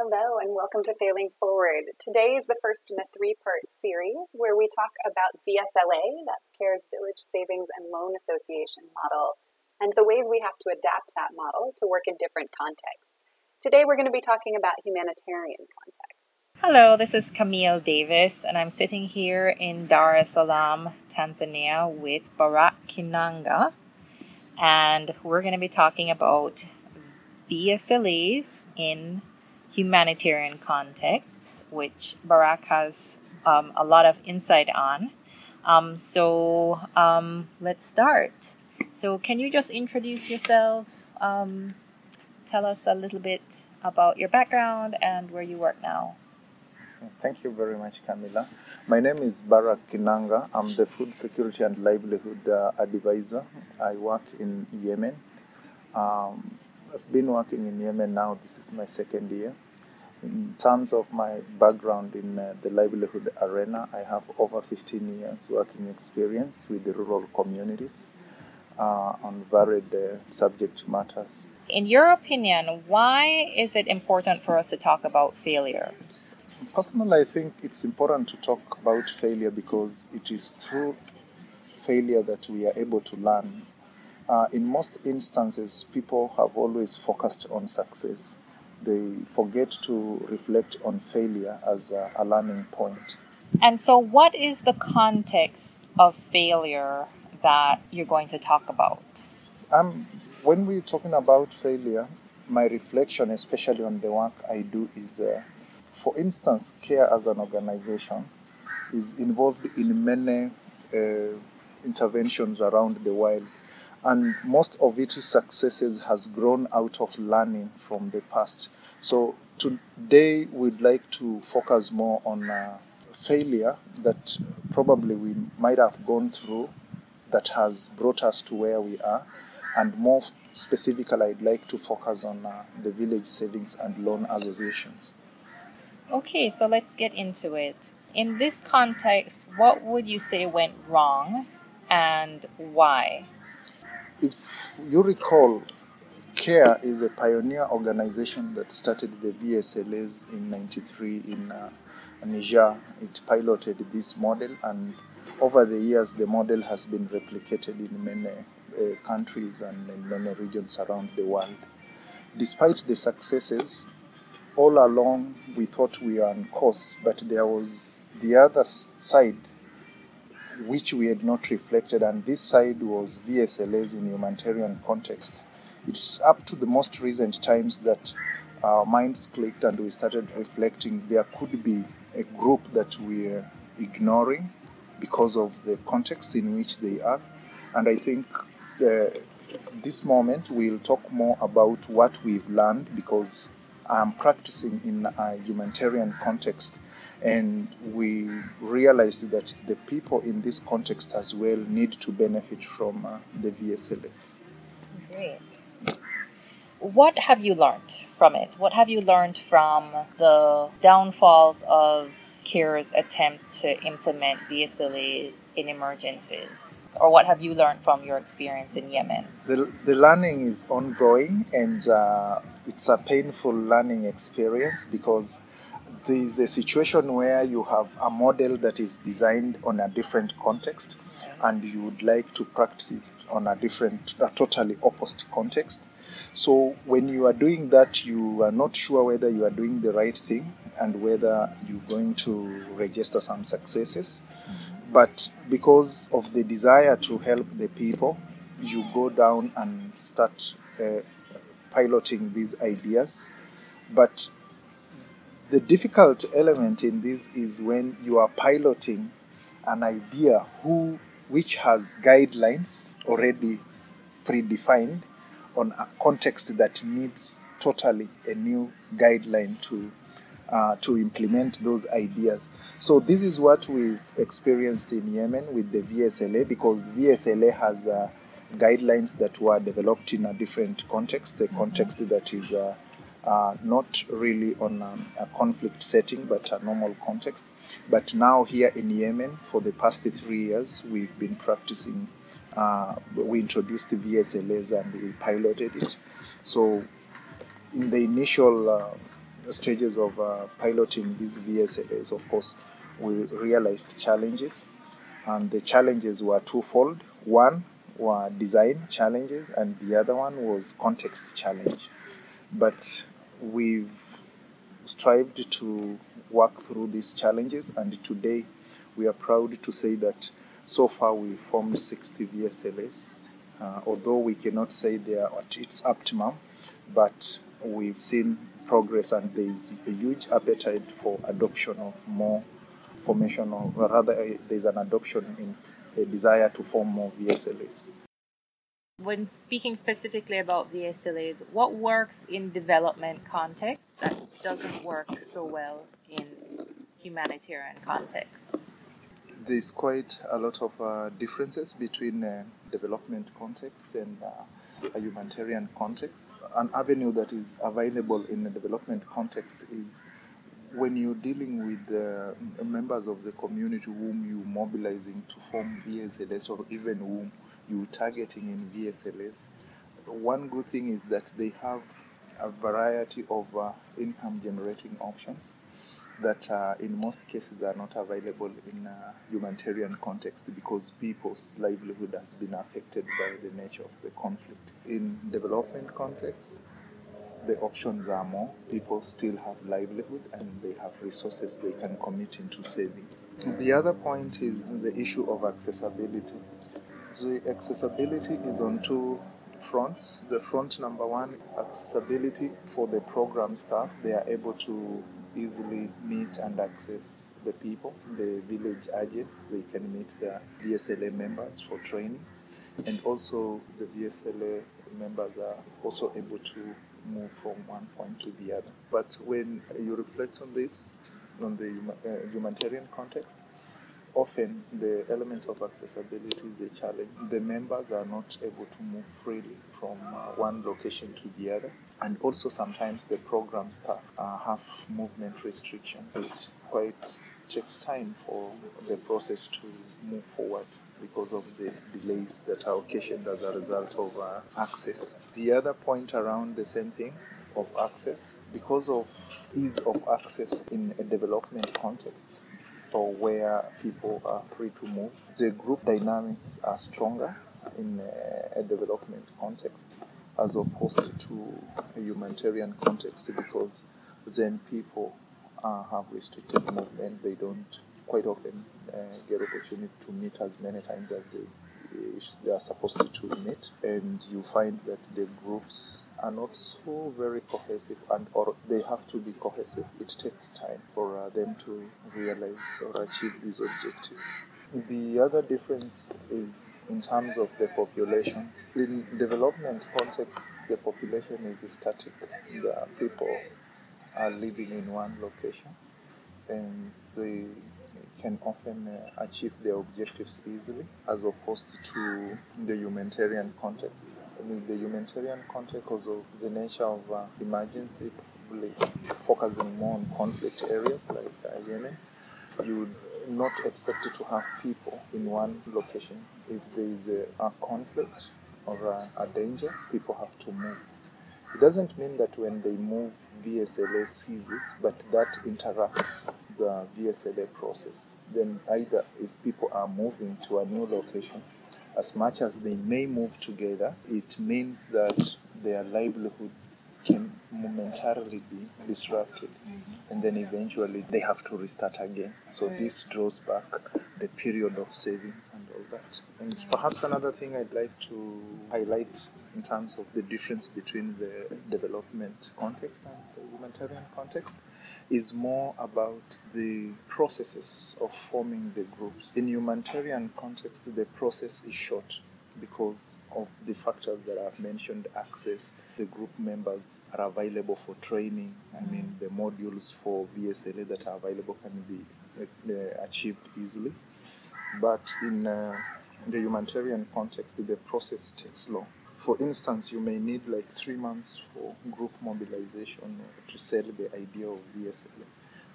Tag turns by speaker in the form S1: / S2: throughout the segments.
S1: Hello, and welcome to Failing Forward. Today is the first in a three part series where we talk about VSLA, that's CARE's Village Savings and Loan Association model, and the ways we have to adapt that model to work in different contexts. Today we're going to be talking about humanitarian contexts.
S2: Hello, this is Camille Davis, and I'm sitting here in Dar es Salaam, Tanzania, with Barak Kinanga, and we're going to be talking about VSLAs in humanitarian contexts, which Barak has um, a lot of insight on. Um, so um, let's start. So, can you just introduce yourself? Um, tell us a little bit about your background and where you work now.
S3: Thank you very much, Camila. My name is Barak Kinanga. I'm the Food Security and Livelihood uh, Advisor. I work in Yemen. Um, I've been working in Yemen now, this is my second year. In terms of my background in uh, the livelihood arena, I have over 15 years working experience with the rural communities uh, on varied uh, subject matters.
S2: In your opinion, why is it important for us to talk about failure?
S3: Personally, I think it's important to talk about failure because it is through failure that we are able to learn. Uh, in most instances, people have always focused on success. They forget to reflect on failure as a, a learning point.
S2: And so, what is the context of failure that you're going to talk about?
S3: Um, when we're talking about failure, my reflection, especially on the work I do, is uh, for instance, CARE as an organization is involved in many uh, interventions around the world, and most of its successes has grown out of learning from the past. So today we'd like to focus more on uh, failure that probably we might have gone through that has brought us to where we are, and more specifically, I'd like to focus on uh, the village savings and loan associations.
S2: Okay, so let's get into it. In this context, what would you say went wrong and why?
S3: If you recall, CARE is a pioneer organization that started the VSLAs in 93 in uh, Niger. It piloted this model, and over the years, the model has been replicated in many uh, countries and in many regions around the world. Despite the successes, all along we thought we were on course, but there was the other side which we had not reflected, and this side was VSLAs in humanitarian context. It's up to the most recent times that our minds clicked and we started reflecting there could be a group that we're ignoring because of the context in which they are. And I think uh, this moment we'll talk more about what we've learned because I'm practicing in a humanitarian context. And we realized that the people in this context as well need to benefit from uh, the VSLAs.
S2: Great. What have you learned from it? What have you learned from the downfalls of CARE's attempt to implement VSLAs in emergencies? Or what have you learned from your experience in Yemen?
S3: The, the learning is ongoing and uh, it's a painful learning experience because there is a situation where you have a model that is designed on a different context and you would like to practice it on a different, a totally opposite context. So when you are doing that, you are not sure whether you are doing the right thing and whether you're going to register some successes. But because of the desire to help the people, you go down and start uh, piloting these ideas. But the difficult element in this is when you are piloting an idea who which has guidelines already predefined on a context that needs totally a new guideline to uh, to implement those ideas. So this is what we've experienced in Yemen with the VSLA because VSLA has uh, guidelines that were developed in a different context, a context that is uh, uh, not really on um, a conflict setting but a normal context. But now here in Yemen, for the past three years, we've been practicing. Uh, we introduced the VSLAs and we piloted it. So in the initial uh, stages of uh, piloting these VSLAs, of course, we realized challenges, and the challenges were twofold. One were design challenges, and the other one was context challenge. But we've strived to work through these challenges, and today we are proud to say that so far we formed 60 VSLAs. Uh, although we cannot say they are at its optimum, but we've seen progress and there is a huge appetite for adoption of more formation, or rather, uh, there's an adoption in a desire to form more VSLAs.
S2: When speaking specifically about VSLAs, what works in development context that doesn't work so well in humanitarian contexts?
S3: There's quite a lot of uh, differences between uh, development context and uh, a humanitarian context. An avenue that is available in a development context is when you're dealing with members of the community whom you're mobilizing to form VSLAs or even whom you're targeting in VSLAs, one good thing is that they have a variety of uh, income generating options that uh, in most cases are not available in a humanitarian context because people's livelihood has been affected by the nature of the conflict. In development context, the options are more. People still have livelihood and they have resources they can commit into saving. The other point is the issue of accessibility. The accessibility is on two fronts. The front number one, accessibility for the program staff. They are able to easily meet and access the people, the village agents. They can meet the VSLA members for training. And also, the VSLA members are also able to move from one point to the other. But when you reflect on this, on the uh, humanitarian context, often the element of accessibility is a challenge. The members are not able to move freely from uh, one location to the other, and also sometimes the program staff uh, have movement restrictions. It quite takes time for the process to move forward because of the delays that are occasioned as a result of uh, access. The other point around the same thing of access, because of ease of access in a development context, or where people are free to move. The group dynamics are stronger in a, development context as opposed to a humanitarian context because then people uh, have restricted movement. They don't quite often uh, get opportunity to meet as many times as they they are supposed to meet and you find that the groups are not so very cohesive and or they have to be cohesive. It takes time for uh, them to realize or achieve this objective the other difference is in terms of the population. In development context the population is static. The people are living in one location and they can often uh, achieve their objectives easily as opposed to the humanitarian context. I mean, the humanitarian context, because of the nature of uh, emergency, probably focusing more on conflict areas like uh, Yemen, you would not expect to have people in one location. If there is a, a conflict or a, a danger, people have to move. It doesn't mean that when they move, VSLA ceases, but that interrupts the VSLA process. Then, either if people are moving to a new location, as much as they may move together, it means that their livelihood can momentarily be disrupted mm-hmm. and then eventually they have to restart again. So right. this draws back the period of savings and all that. And perhaps another thing I'd like to highlight in terms of the difference between the development context and the humanitarian context is more about the processes of forming the groups. In humanitarian context, the process is short because of the factors that I've mentioned access. The group members are available for training. I mean, the modules for VSLA that are available can be uh, achieved easily. But in uh, the humanitarian context, the process takes long. For instance, you may need like three months for group mobilization to sell the idea of VSLA.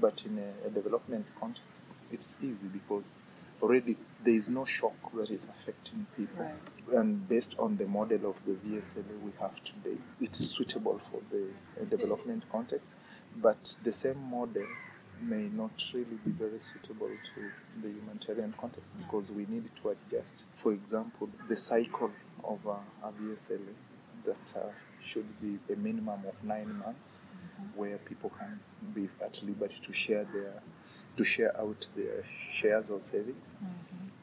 S3: But in a, a development context, it's easy because already there is no shock that is affecting people. Right. And based on the model of the VSLA we have today, it's suitable for the development context. but the same model may not really be very suitable to the humanitarian context because we need to adjust. For example, the cycle of a, a VSLA that uh, should be a minimum of nine months, where people can be at liberty to share their to share out their shares or savings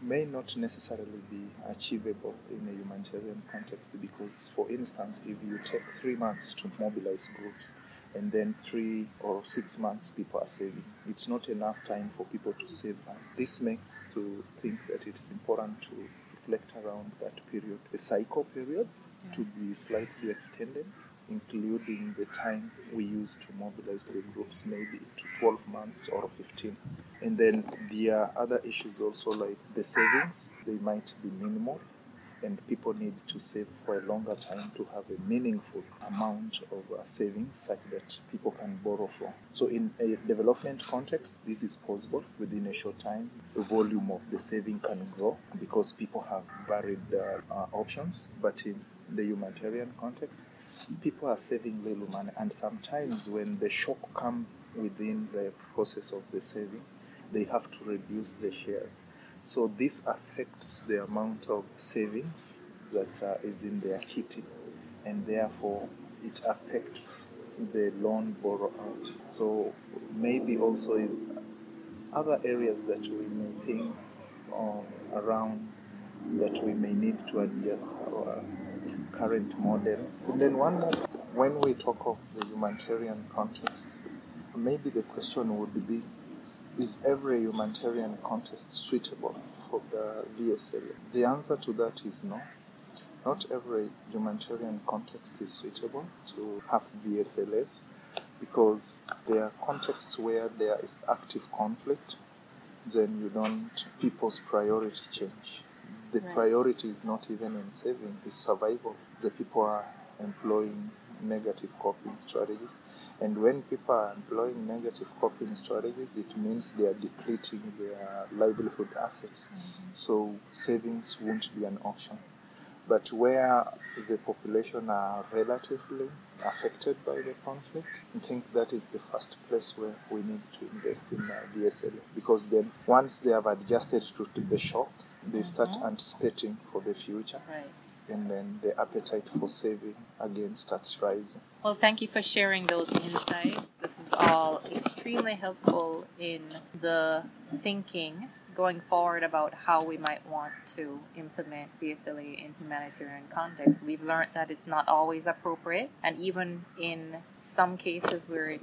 S3: may not necessarily be achievable in a humanitarian context because, for instance, if you take three months to mobilize groups and then three or six months people are saving, it's not enough time for people to save. This makes to think that it's important to reflect around that period, the cycle period, to be slightly extended including the time we use to mobilize the groups, maybe to 12 months or 15. And then there are other issues also like the savings, they might be minimal, and people need to save for a longer time to have a meaningful amount of uh, savings such that people can borrow from. So, in a development context, this is possible within a short time. The volume of the saving can grow because people have varied uh, uh, options, but in the humanitarian context, people are saving little money, and sometimes when the shock comes within the process of the saving, they have to reduce the shares. So this affects the amount of savings that uh, is in their kitty, and therefore it affects the loan borrow out. So maybe also is other areas that we may think um, around that we may need to adjust our current model. And then one more, when we talk of the humanitarian context, maybe the question would be, is every humanitarian context suitable for the VSLA? The answer to that is no. Not every humanitarian context is suitable to have VSLAs because there are contexts where there is active conflict, then you don't, people's priority change the right. priority is not even in saving, it's survival. The people are employing negative coping strategies. And when people are employing negative coping strategies, it means they are depleting their livelihood assets. Mm-hmm. So savings won't be an option. But where the population are relatively affected by the conflict, I think that is the first place where we need to invest in uh, VSLA. Because then once they have adjusted to, to the shock, they start mm-hmm. anticipating for the future.
S2: Right.
S3: And then the appetite for saving again starts rising.
S2: Well, thank you for sharing those insights. This is all extremely helpful in the thinking going forward about how we might want to implement VSLA in humanitarian context. We've learned that it's not always appropriate, and even in some cases where it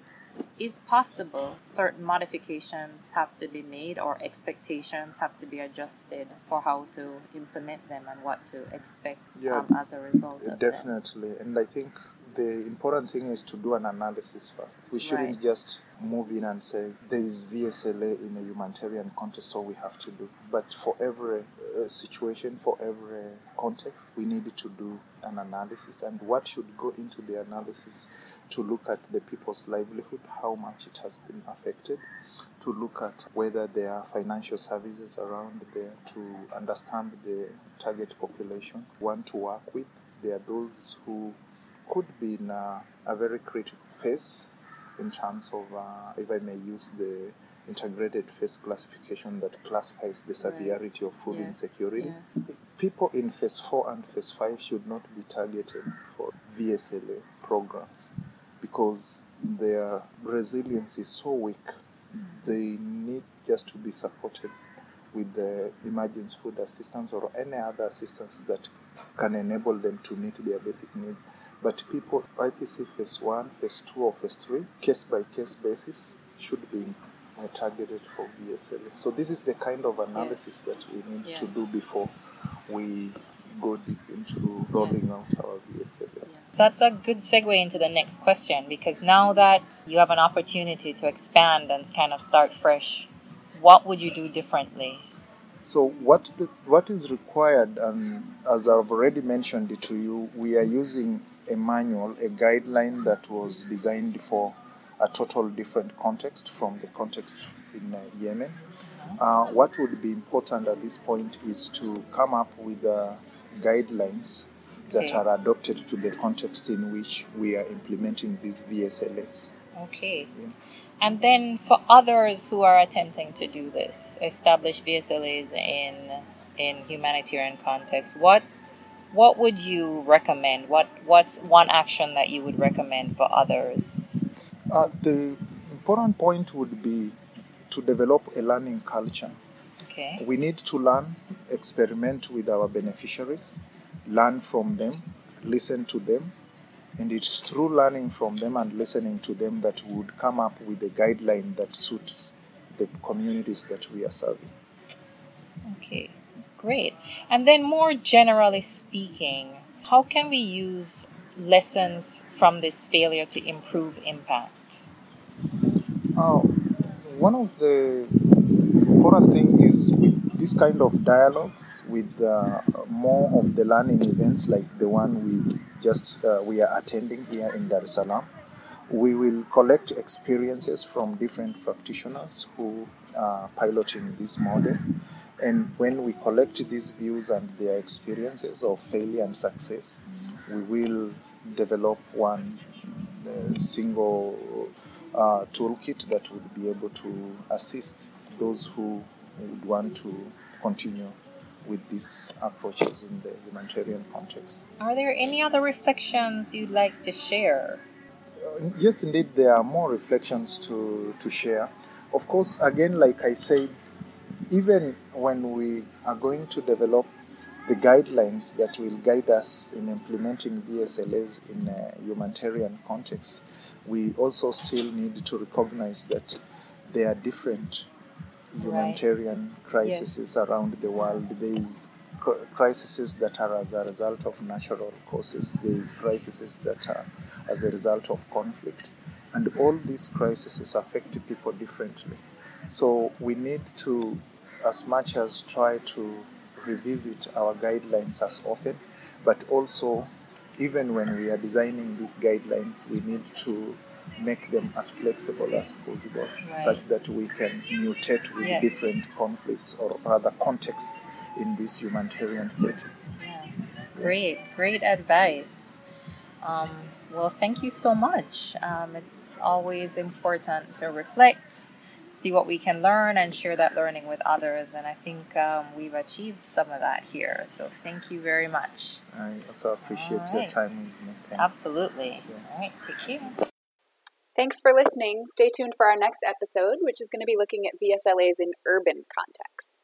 S2: is possible certain modifications have to be made or expectations have to be adjusted for how to implement them and what to expect yeah, um, as a result
S3: definitely and i think the important thing is to do an analysis first. We shouldn't right. just move in and say there is VSLA in a humanitarian context, so we have to do. But for every uh, situation, for every context, we need to do an analysis. And what should go into the analysis to look at the people's livelihood, how much it has been affected, to look at whether there are financial services around there, to understand the target population, one to work with. There are those who could be in a, a very critical phase in terms of, uh, if I may use the integrated phase classification that classifies the severity of food insecurity. People in phase 4 and phase 5 should not be targeted for VSLA programs because their resilience is so weak. They need just to be supported with the emergency food assistance or any other assistance that can enable them to meet their basic needs. But people, IPC phase 1, phase 2, or phase 3, case by case basis, should be uh, targeted for BSL. So, this is the kind of analysis yes. that we need yeah. to do before we go deep into rolling out our.
S2: That's a good segue into the next question because now that you have an opportunity to expand and kind of start fresh, what would you do differently?
S3: So what the, what is required, and as I've already mentioned it to you, we are using a manual, a guideline that was designed for a total different context from the context in uh, Yemen. Uh, what would be important at this point is to come up with uh, guidelines that are adopted to the context in which we are implementing these VSLAs.
S2: Okay.
S3: Yeah.
S2: And then for others who are attempting to do this, establish VSLAs in in humanitarian context, what what would you recommend? What what's one action that you would recommend for others?
S3: Uh, the important point would be to develop a learning culture.
S2: Okay.
S3: We need to learn, experiment with our beneficiaries, learn from them, listen to them, and it's through learning from them and listening to them that we would come up with a guideline that suits the communities that we are serving.
S2: Okay. Great. And then more generally speaking, how can we use lessons from this failure to improve impact?
S3: Uh, one of the important thing is with this kind of dialogues with uh, more of the learning events like the one we just uh, we are attending here in Dar es Salaam. We will collect experiences from different practitioners who are piloting this model. And when we collect these views and their experiences of failure and success, we will develop one uh, single uh, toolkit that would be able to assist those who would want to continue with these approaches in the humanitarian context.
S2: Are there any other reflections you'd like to share?
S3: Uh, yes, indeed, there are more reflections to, to share. Of course, again, like I said, even when we are going to develop the guidelines that will guide us in implementing VSLAs in a humanitarian context, we also still need to recognize that there are different humanitarian crises around the world. There is crises that are as a result of natural causes. There is crises that are as a result of conflict, and all these crises affect people differently. So we need to, as much as try to revisit our guidelines as often, but also even when we are designing these guidelines, we need to make them as flexible as possible
S2: Right.
S3: such that we can mutate with
S2: Yes.
S3: different conflicts or rather contexts in these humanitarian settings.
S2: Yeah. Great, great advice. Um, well, thank you so much. Um, it's always important to reflect, see what we can learn, and share that learning with others. And I think um, we've achieved some of that here. So thank you very much.
S3: I also appreciate
S2: All
S3: your time. Thanks.
S2: Absolutely.
S3: Yeah.
S2: All right, take care.
S1: Thanks for listening. Stay tuned for our next episode, which is going to be looking at VSLAs in urban contexts.